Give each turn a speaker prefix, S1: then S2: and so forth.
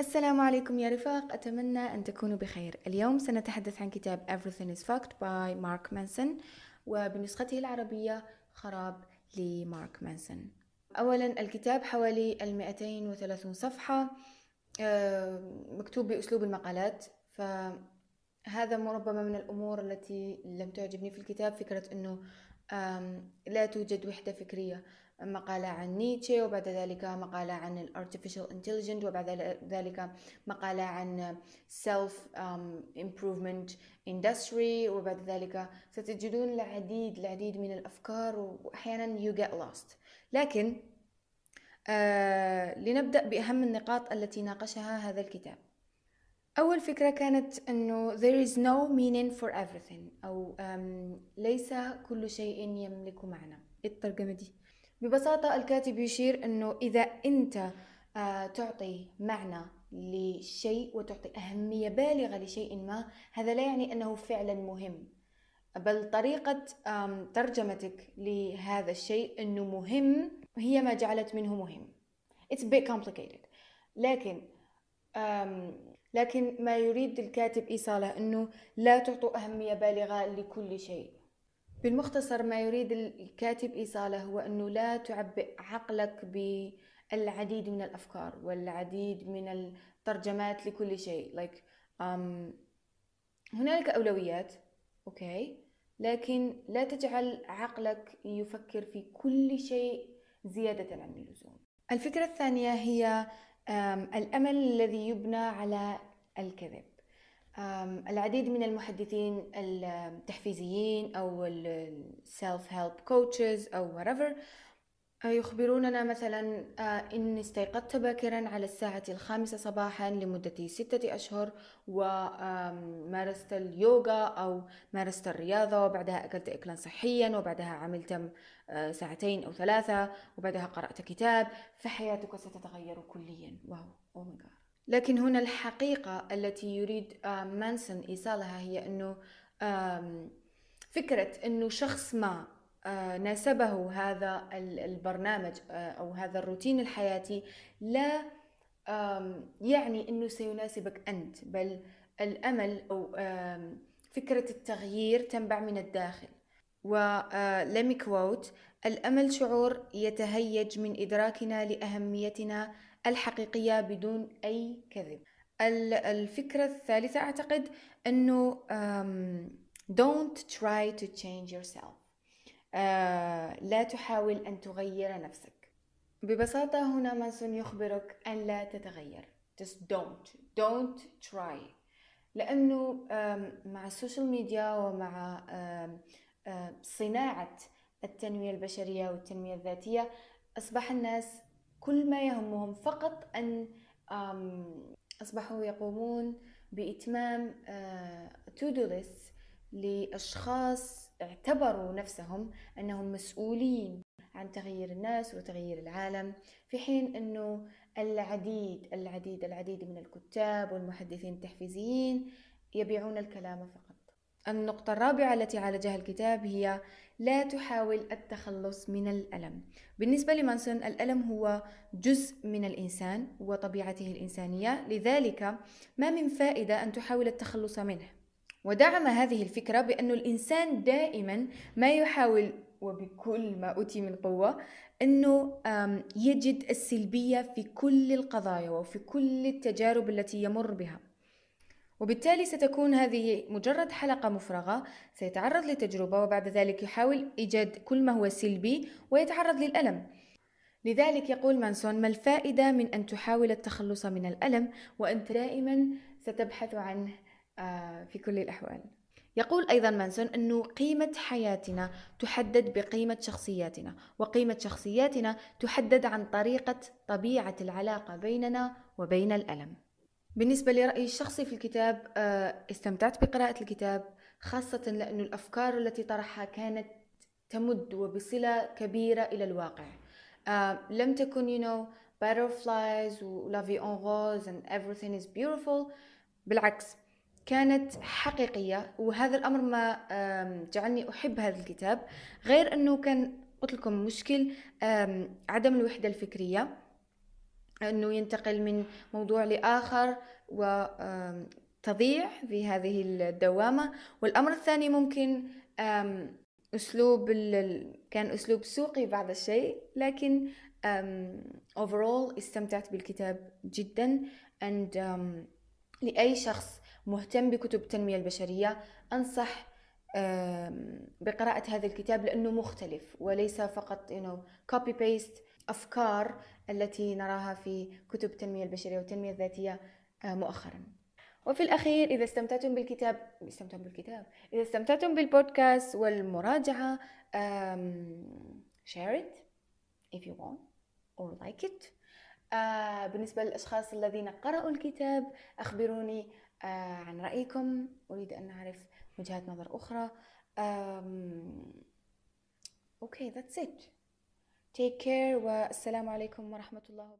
S1: السلام عليكم يا رفاق. أتمنى أن تكونوا بخير. اليوم سنتحدث عن كتاب Everything is Fucked by مارك مانسون وبنسخته العربية خراب لمارك مانسون أولا الكتاب حوالي 230 صفحة آه، مكتوب بأسلوب المقالات. فهذا ربما من الأمور التي لم تعجبني في الكتاب فكرة أنه لا توجد وحدة فكرية. مقالة عن نيتشه وبعد ذلك مقالة عن ال artificial intelligence وبعد ذلك مقالة عن um, improvement industry وبعد ذلك ستجدون العديد العديد من الأفكار وأحيانا you get lost. لكن آه لنبدأ بأهم النقاط التي ناقشها هذا الكتاب. أول فكرة كانت أنه there is no meaning for everything أو ليس كل شيء يملك معنى. الترجمة دي؟ ببساطة الكاتب يشير أنه إذا أنت آه، تعطي معنى لشيء وتعطي أهمية بالغة لشيء ما هذا لا يعني أنه فعلا مهم. بل طريقة ترجمتك لهذا الشيء أنه مهم هي ما جعلت منه مهم. It's a bit complicated. لكن لكن ما يريد الكاتب إيصاله أنه لا تعطوا أهمية بالغة لكل شيء. بالمختصر ما يريد الكاتب إيصاله هو أنه لا تعبئ عقلك بالعديد من الأفكار والعديد من الترجمات لكل شيء. Like um, هنالك أولويات أوكي لكن لا تجعل عقلك يفكر في كل شيء زيادة عن اللزوم. الفكرة الثانية هي الأمل الذي يبنى على الكذب. العديد من المحدثين التحفيزيين أو ال self-help coaches أو whatever يخبروننا مثلا آه، إني استيقظت باكرا على الساعة الخامسة صباحا لمدة ستة أشهر ومارست اليوغا أو مارست الرياضة وبعدها أكلت أكلا صحيا وبعدها عملت آه، ساعتين أو ثلاثة وبعدها قرأت كتاب فحياتك ستتغير كليا. Wow. Oh my God لكن هنا الحقيقة التي يريد مانسون إيصالها هي أنه فكرة أنه شخص ما آه، ناسبه هذا البرنامج آه، أو هذا الروتين الحياتي لا يعني أنه سيناسبك أنت بل الأمل أو فكرة التغيير تنبع من الداخل. ول me quote الأمل شعور يتهيج من إدراكنا لأهميتنا الحقيقية بدون أي كذب. الفكرة الثالثة أعتقد أنه don't try to change yourself. uh, لا تحاول أن تغير نفسك. ببساطة هنا مانسون يخبرك أن لا تتغير. Just don't. Don't try. لأنه مع السوشيال ميديا ومع صناعة التنمية البشرية والتنمية الذاتية أصبح الناس كل ما يهمهم فقط أن أصبحوا يقومون بإتمام to-do list لأشخاص اعتبروا نفسهم أنهم مسؤولين عن تغيير الناس وتغيير العالم في حين أنه العديد العديد العديد من الكتاب والمحدثين التحفيزيين يبيعون الكلام فقط. النقطة الرابعة التي عالجها الكتاب هي لا تحاول التخلص من الألم. بالنسبة لمانسون الألم هو جزء من الإنسان وطبيعته الإنسانية. لذلك ما من فائدة أن تحاول التخلص منه. ودعم هذه الفكرة بأن الإنسان دائما ما يحاول وبكل ما أوتي من قوة أنه يجد السلبية في كل القضايا وفي كل التجارب التي يمر بها. وبالتالي ستكون هذه مجرد حلقة مفرغة سيتعرض لتجربة وبعد ذلك يحاول إيجاد كل ما هو سلبي ويتعرض للألم. لذلك يقول مانسون ما الفائدة من أن تحاول التخلص من الألم وأنت دائما ستبحث عنه؟ آه، في كل الأحوال. يقول أيضا مانسون أنه قيمة حياتنا تحدد بقيمة شخصياتنا وقيمة شخصياتنا تحدد عن طريقة طبيعة العلاقة بيننا وبين الألم. بالنسبة لرأيي الشخصي في الكتاب آه، استمتعت بقراءة الكتاب خاصة لأن الأفكار التي طرحها كانت تمد وبصلة كبيرة إلى الواقع. آه، لم تكن you know butterflies و la vie en rose and everything is beautiful. بالعكس كانت حقيقية وهذا الأمر ما جعلني أحب هذا الكتاب. غير أنه كان قلت لكم مشكل عدم الوحدة الفكرية. أنه ينتقل من موضوع لآخر وتضيع في هذه الدوامة. والأمر الثاني ممكن أسلوب كان أسلوب سوقي بعض الشيء لكن overall استمتعت بالكتاب جدا. And لأي شخص مهتم بكتب التنمية البشرية أنصح بقراءة هذا الكتاب لأنه مختلف وليس فقط you know, copy paste أفكار التي نراها في كتب التنمية البشرية والتنمية الذاتية آه، مؤخرا. وفي الأخير إذا استمتعتم بالكتاب استمتعتم بالكتاب. إذا استمتعتم بالبودكاست والمراجعة share it if you want or like it. آه بالنسبة للأشخاص الذين قرأوا الكتاب أخبروني آه عن رأيكم. أريد أن أعرف وجهات نظر أخرى. أوكي okay, that's it. Take care. Wa assalamu alaikum wa rahmatullahi